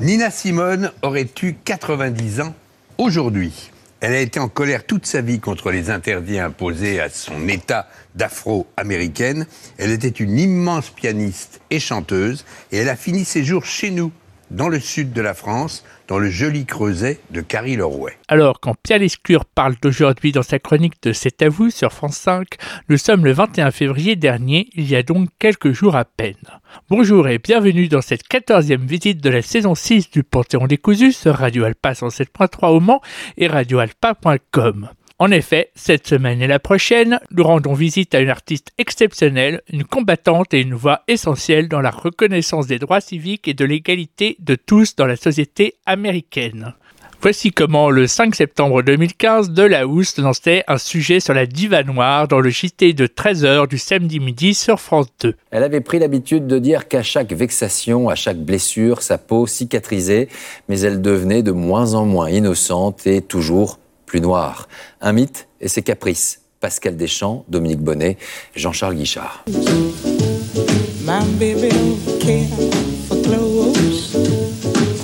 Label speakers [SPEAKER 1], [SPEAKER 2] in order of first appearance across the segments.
[SPEAKER 1] Nina Simone aurait eu 90 ans aujourd'hui. Elle a été en colère toute sa vie contre les interdits imposés à son état d'afro-américaine. Elle était une immense pianiste et chanteuse et elle a fini ses jours chez nous, dans le sud de la France, dans le joli creuset de Carrie Lerouet.
[SPEAKER 2] Alors, quand Pierre Lescure parle d'aujourd'hui dans sa chronique de C'est à vous sur France 5, nous sommes le 21 février dernier, il y a donc quelques jours à peine. Bonjour et bienvenue dans cette quatorzième visite de la saison 6 du Panthéon des Cousus sur Radio Alpa 107.3 au Mans et radioalpa.com. En effet, cette semaine et la prochaine, nous rendons visite à une artiste exceptionnelle, une combattante et une voix essentielle dans la reconnaissance des droits civiques et de l'égalité de tous dans la société américaine. Voici comment le 5 septembre 2015, De La Housse lançait un sujet sur la diva noire dans le JT de 13h du samedi midi sur France 2.
[SPEAKER 3] Elle avait pris l'habitude de dire qu'à chaque vexation, à chaque blessure, sa peau cicatrisait, mais elle devenait de moins en moins innocente et toujours plus noir. Un mythe et ses caprices. Pascal Deschamps, Dominique Bonnet, Jean-Charles Guichard.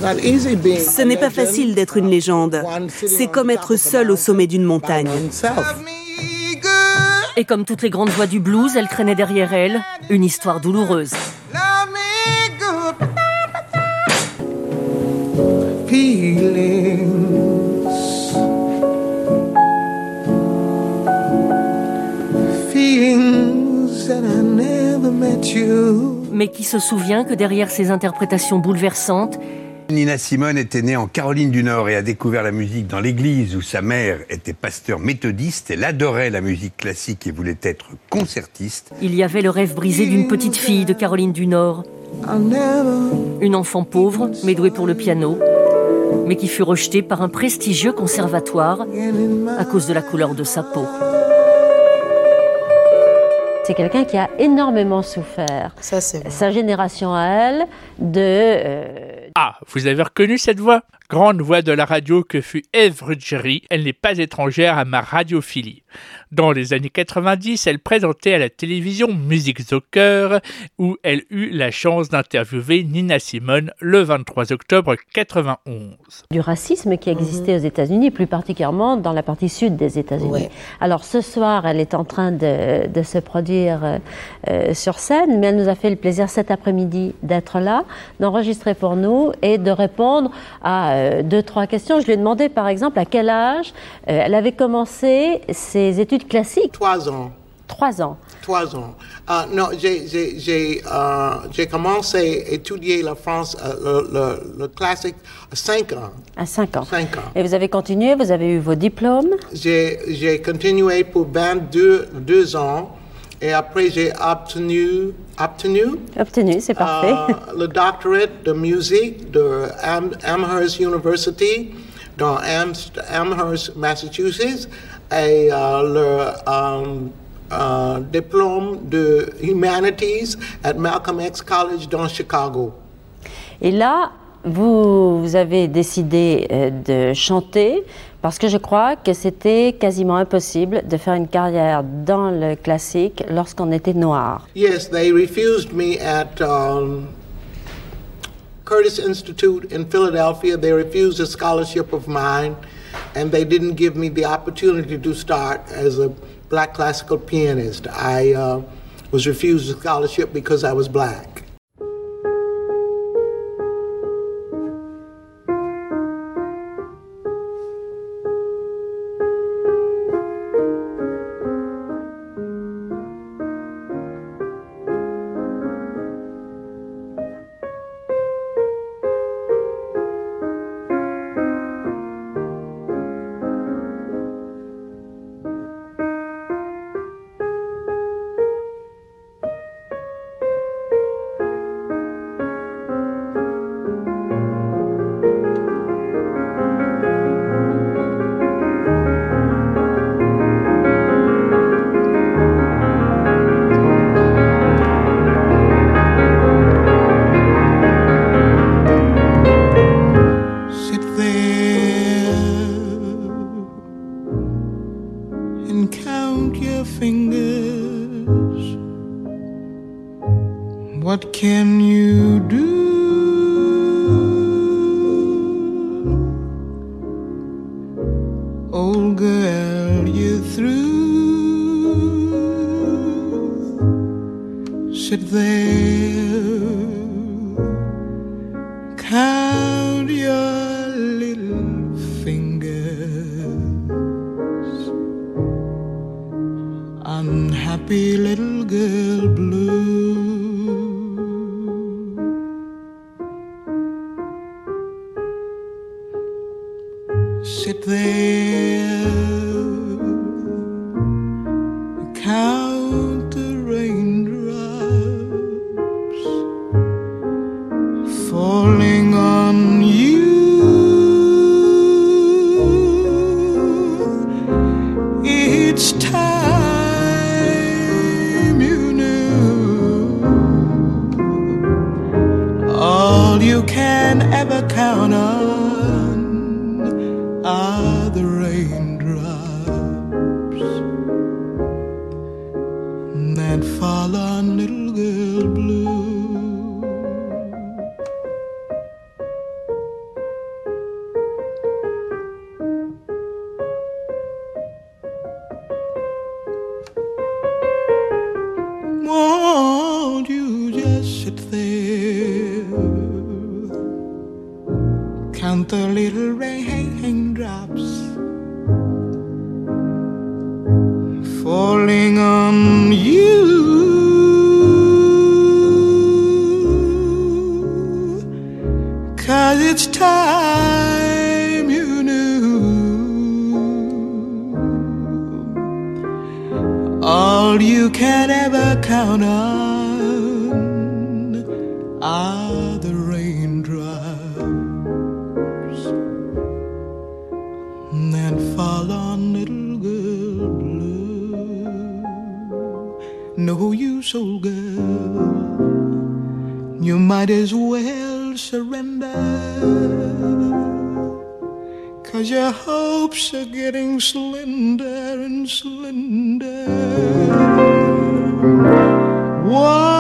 [SPEAKER 4] Ce n'est pas facile d'être une légende. C'est comme être seul au sommet d'une montagne.
[SPEAKER 5] Et comme toutes les grandes voix du blues, elle traînait derrière elle une histoire douloureuse. Mais qui se souvient que derrière ces interprétations bouleversantes,
[SPEAKER 1] Nina Simone était née en Caroline du Nord et a découvert la musique dans l'église où sa mère était pasteur méthodiste. Elle adorait la musique classique et voulait être concertiste.
[SPEAKER 5] Il y avait le rêve brisé d'une petite fille de Caroline du Nord. Une enfant pauvre, mais douée pour le piano, mais qui fut rejetée par un prestigieux conservatoire à cause de la couleur de sa peau.
[SPEAKER 6] C'est quelqu'un qui a énormément souffert.
[SPEAKER 7] Ça,
[SPEAKER 6] Sa génération à elle, de... euh,
[SPEAKER 2] Ah, vous avez reconnu cette voix? Grande voix de la radio que fut Eve Ruggieri, elle n'est pas étrangère à ma radiophilie. Dans les années 90, elle présentait à la télévision Musique cœur, où elle eut la chance d'interviewer Nina Simone le 23 octobre 91.
[SPEAKER 6] du racisme qui existait aux États-Unis, plus particulièrement dans la partie sud des États-Unis.
[SPEAKER 7] Ouais.
[SPEAKER 6] Alors ce soir, elle est en train de, de se produire euh, euh, sur scène, mais elle nous a fait le plaisir cet après-midi d'être là, d'enregistrer pour nous et de répondre à euh, deux, trois questions. Je lui ai demandé, par exemple, à quel âge euh, elle avait commencé ses études classiques?
[SPEAKER 8] Trois ans.
[SPEAKER 6] Trois ans.
[SPEAKER 8] Trois ans. Euh, non, j'ai- euh, j'ai commencé à étudier la France, euh, le, le- le classique, à cinq ans.
[SPEAKER 6] À cinq ans.
[SPEAKER 8] Cinq ans.
[SPEAKER 6] Et vous avez continué, vous avez eu vos diplômes?
[SPEAKER 8] J'ai j'ai continué pour 22 deux ans et après j'ai obtenu, obtenu
[SPEAKER 6] Obtenu, c'est parfait.
[SPEAKER 8] euh, le doctorate de musique de Am- Amherst University dans Amherst, Massachusetts et euh, le euh, diplôme de Humanities at Malcolm X College dans Chicago.
[SPEAKER 6] Et là, vous, avez décidé euh, de chanter parce que je crois que c'était quasiment impossible de faire une carrière dans le classique lorsqu'on était noir.
[SPEAKER 8] Yes, they refused me at um, Curtis Institute in Philadelphia. They refused a scholarship of mine, and they didn't give me the opportunity to start as a black classical pianist. I uh, was refused a scholarship because I was black. happy little girl. one little that fall on little girl blue. No use, old girl, you might as well surrender. Cause your hopes are getting slender and slender. Why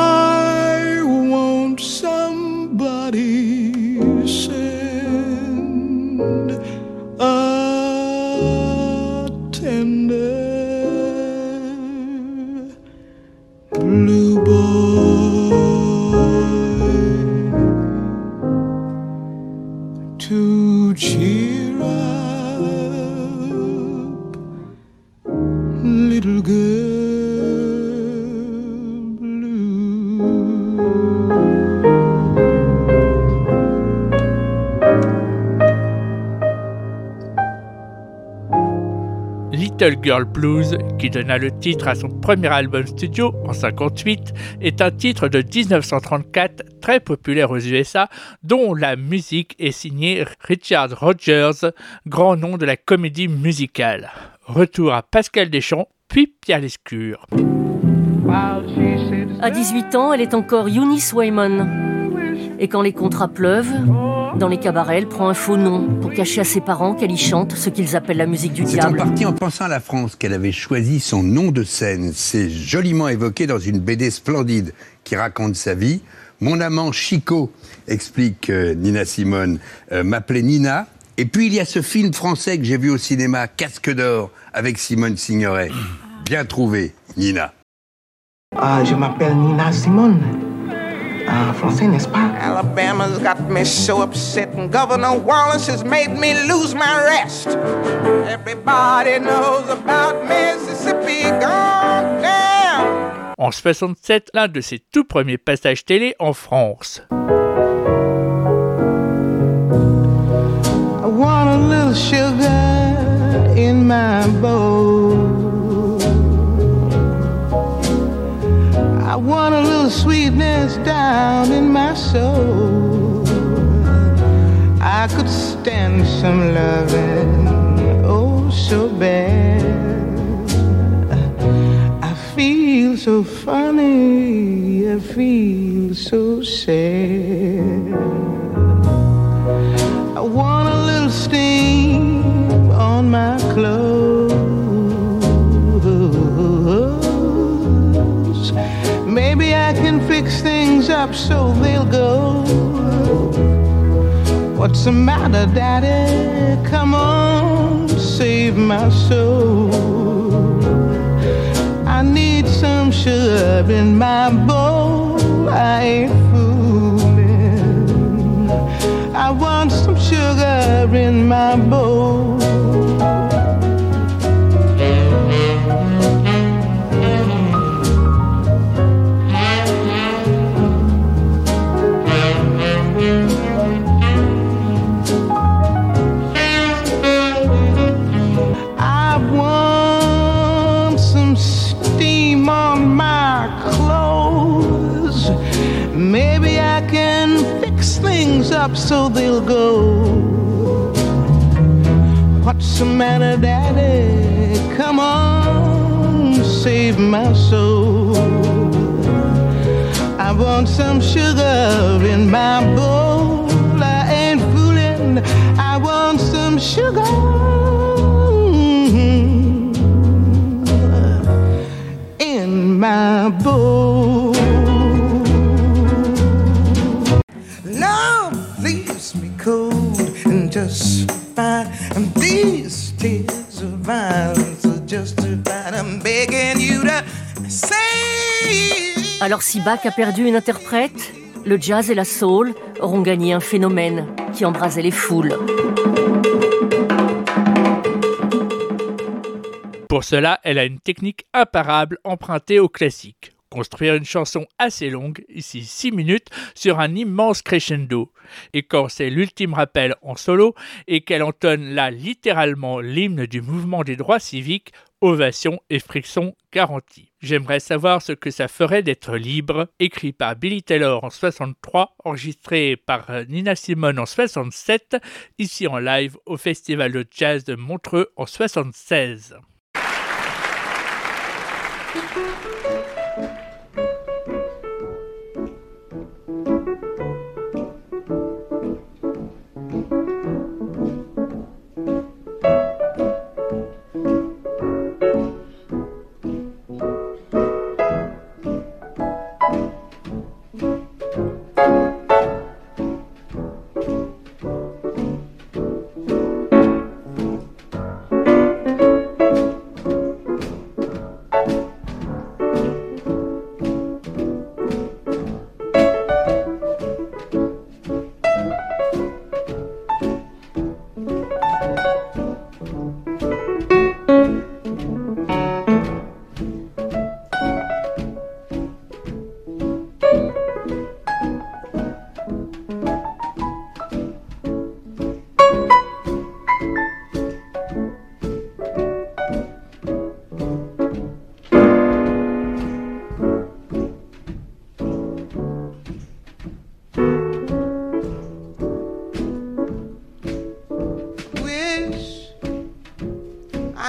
[SPEAKER 8] Little Girl
[SPEAKER 2] Blues, qui donna le titre à son premier album studio en 58, est un titre de 1934 très populaire aux USA, dont la musique est signée Richard Rogers, grand nom de la comédie musicale. Retour à Pascal Deschamps, puis Pierre Lescure.
[SPEAKER 5] À 18 ans, elle est encore Eunice Wayman. Et quand les contrats pleuvent, dans les cabarets, elle prend un faux nom pour cacher à ses parents qu'elle y chante ce qu'ils appellent la musique du
[SPEAKER 1] C'est en
[SPEAKER 5] diable.
[SPEAKER 1] partie en pensant à la France qu'elle avait choisi son nom de scène. C'est joliment évoqué dans une BD splendide qui raconte sa vie. Mon amant Chico, explique euh, Nina Simone, euh, m'appelait Nina. Et puis il y a ce film français que j'ai vu au cinéma, Casque d'or, avec Simone Signoret. Bien trouvé, Nina.
[SPEAKER 8] Ah, je m'appelle Nina Simone. En français, n'est-ce pas?
[SPEAKER 7] Alabama's got me so upset, and Governor Wallace has made me lose my rest. Everybody knows about Mississippi gone down.
[SPEAKER 2] En 67, l'un de ses tout premiers passages télé en France.
[SPEAKER 8] I want a little sugar in my bowl. Down in my soul. I could stand some loving, oh, so bad. I feel so funny, I feel so sad. I want a little steam on my clothes. Up so they'll go. What's the matter, Daddy? Come on, save my soul. I need some sugar in my bowl. I ain't fooling. I want some sugar in my bowl. Up so they'll go. What's the matter, Daddy? Come on, save my soul. I want some sugar in my bowl.
[SPEAKER 5] Alors si Bach a perdu une interprète, le jazz et la soul auront gagné un phénomène qui embrasait les foules.
[SPEAKER 2] Pour cela, elle a une technique imparable empruntée au classique. Construire une chanson assez longue, ici 6 minutes, sur un immense crescendo. Et quand c'est l'ultime rappel en solo et qu'elle entonne là littéralement l'hymne du mouvement des droits civiques, ovation et friction garantie. J'aimerais savoir ce que ça ferait d'être libre, écrit par Billy Taylor en 63, enregistré par Nina Simone en 67, ici en live au Festival de Jazz de Montreux en 76.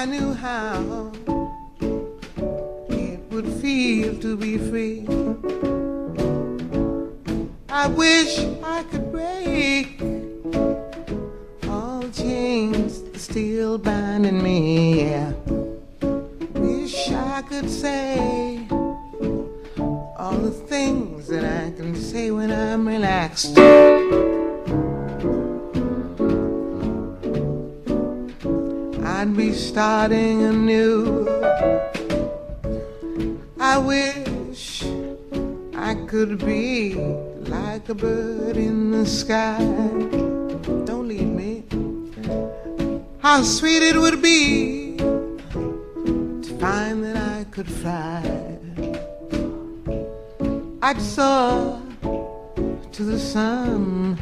[SPEAKER 8] I knew how it would feel to be free. I wish I could break starting anew. I wish I could be like a bird in the sky. Don't leave me. How sweet it would be to find that I could fly. I'd soar to the sun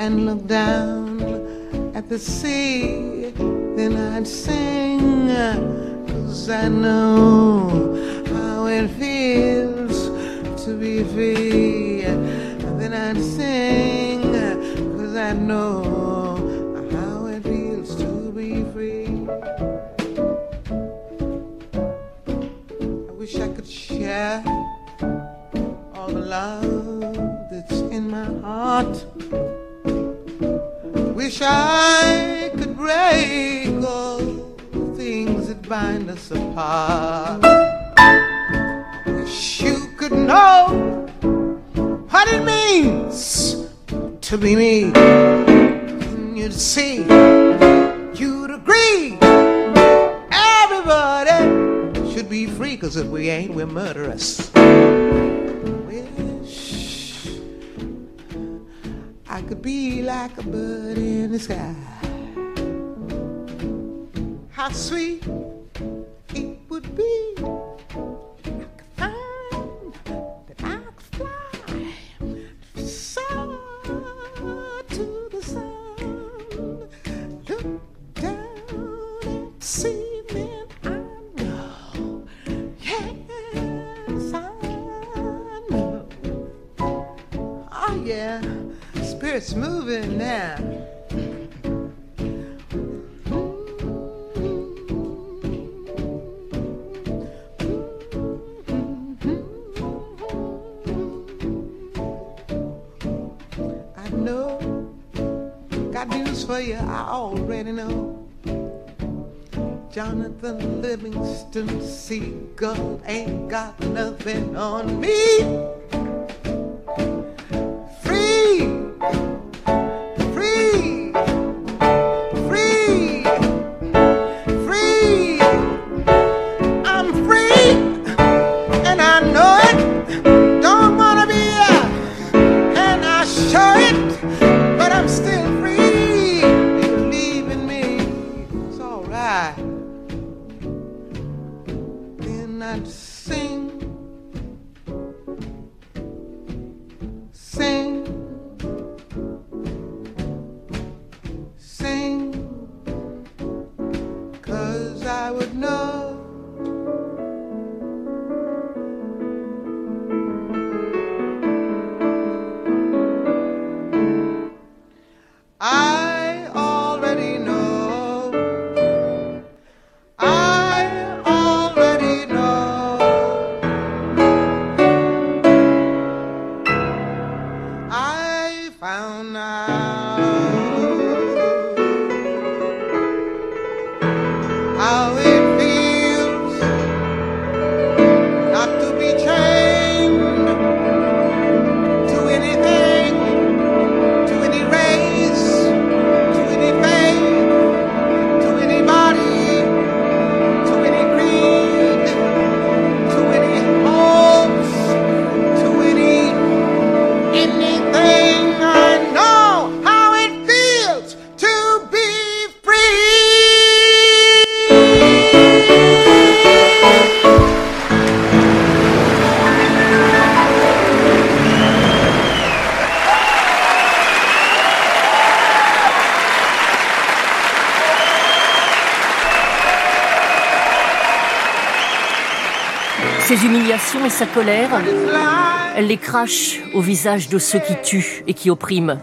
[SPEAKER 8] and look down at the sea. Then I'd sing, cause I know how it feels to be free. Then I'd sing, cause I know how it feels to be free. I wish I could share all the love that's in my heart. Wish I could break bind us apart. Wish you could know what it means to be me. And you'd see, you'd agree. Everybody should be free, cause if we ain't, we're murderous. Wish I I could be like a bird in the sky. How sweet it would be like fun that I could fly soar to the sun, look down and see men I know. Yes, I know. Oh yeah, spirit's moving now. I already know. Jonathan Livingston Seagull ain't got nothing on me.
[SPEAKER 5] Et sa colère, elle les crache au visage de ceux qui tuent et qui oppriment.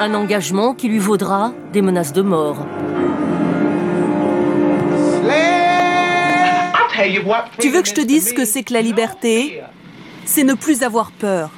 [SPEAKER 5] Un engagement qui lui vaudra des menaces de mort.
[SPEAKER 4] Tu veux que je te dise ce que c'est que la liberté? C'est ne plus avoir peur.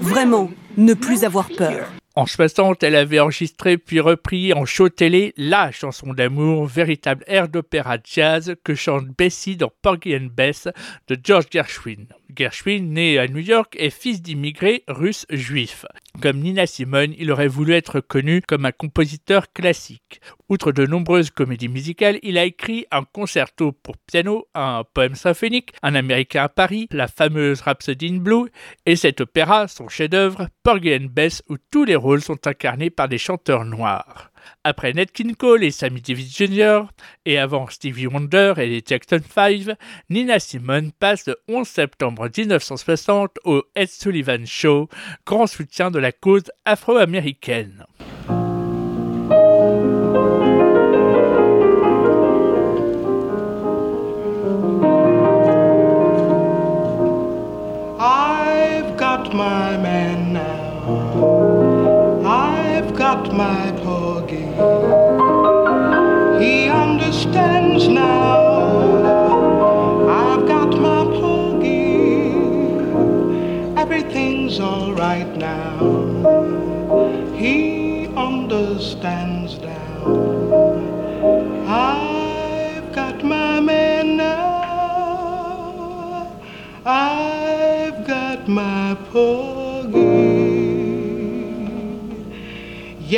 [SPEAKER 4] Vraiment, ne plus avoir peur.
[SPEAKER 2] En 60, elle avait enregistré puis repris en show télé la chanson d'amour, véritable air d'opéra jazz que chante Bessie dans Porgy and Bess de George Gershwin. Gershwin, né à New York, est fils d'immigrés russes juifs. Comme Nina Simone, il aurait voulu être connu comme un compositeur classique. Outre de nombreuses comédies musicales, il a écrit un concerto pour piano, un poème symphonique, Un Américain à Paris, la fameuse Rhapsody in Blue, et cet opéra, son chef-d'œuvre, Porgy and Bess, où tous les rôles sont incarnés par des chanteurs noirs. Après Ned King Cole et Sammy Davis Jr., et avant Stevie Wonder et les Jackson 5, Nina Simone passe le 11 septembre 1960 au Ed Sullivan Show, grand soutien de la cause afro-américaine.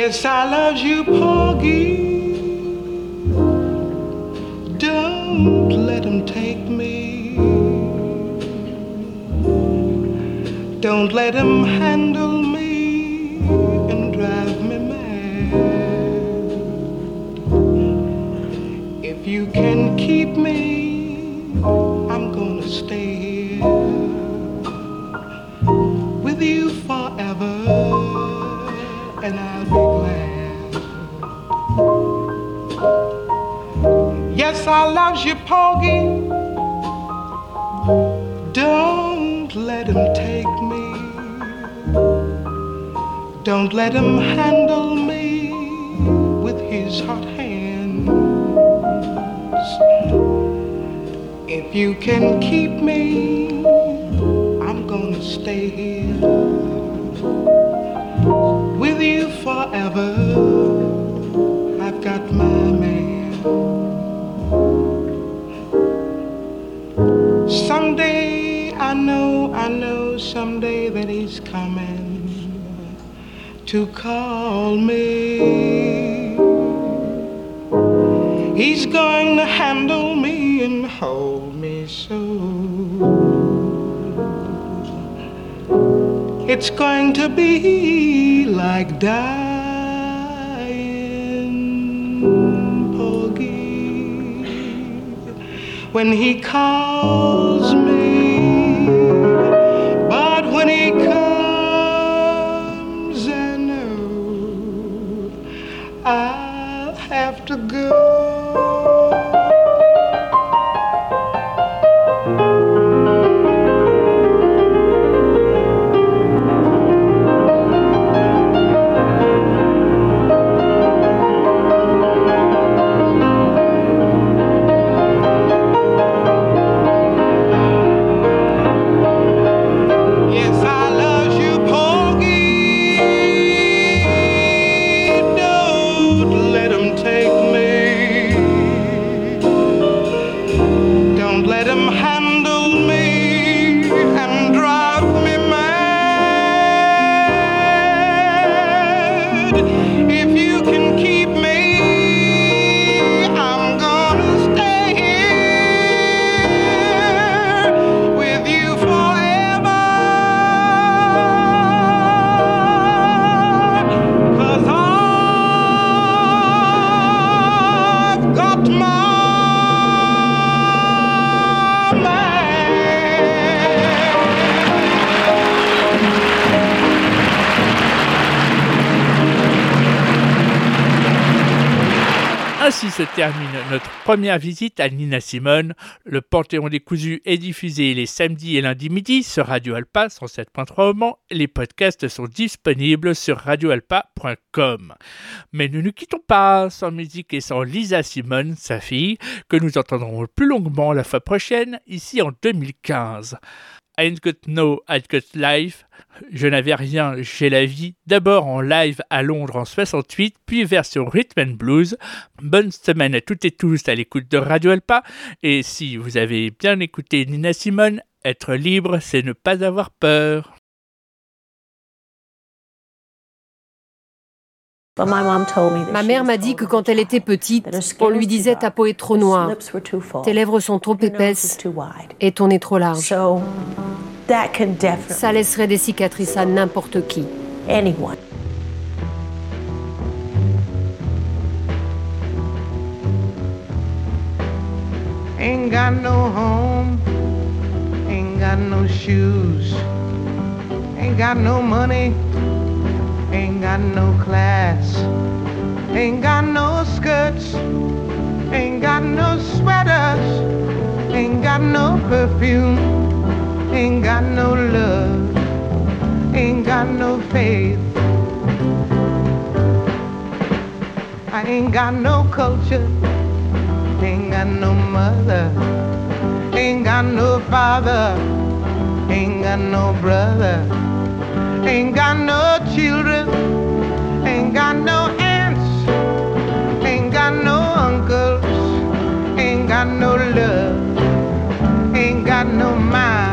[SPEAKER 8] Yes, I love you, Porgy. Don't let him take me. Don't let him handle me and drive me mad. If you can keep me, I'm gonna stay here. I love you, Poggy. Don't let him take me. Don't let him handle me with his hot hands. If you can keep me, I'm gonna stay here with you forever. To call me. He's going to handle me and hold me so. It's going to be like dying, Porgy, when he calls
[SPEAKER 2] good. Se termine notre première visite à Nina Simone. Le Panthéon des Cousus est diffusé les samedis et lundis midi sur Radio Alpa 107.3 au Mans. Les podcasts sont disponibles sur radioalpa.com. Mais nous ne quittons pas sans musique et sans Lisa Simone, sa fille, que nous entendrons plus longuement la fois prochaine, ici en 2015. I ain't got no, I got life. Je n'avais rien, j'ai la vie. D'abord en live à Londres en 68, puis version Rhythm and Blues. Bonne semaine à toutes et tous à l'écoute de Radio Alpa. Et si vous avez bien écouté Nina Simone, être libre, c'est ne pas avoir peur.
[SPEAKER 9] Ma mère m'a dit que quand elle était petite, on lui disait ta peau est trop noire, tes lèvres sont trop épaisses et ton nez trop large. Ça laisserait des cicatrices à n'importe qui.
[SPEAKER 8] Ain't got no home, ain't got no shoes, ain't got no money, ain't got no class, ain't got no skirts, ain't got no sweaters, ain't got no perfume, ain't got no love, ain't got no faith. I ain't got no culture. Ain't got no mother, ain't got no father, ain't got no brother, ain't got no children, ain't got no aunts, ain't got no uncles, ain't got no love, ain't got no mind.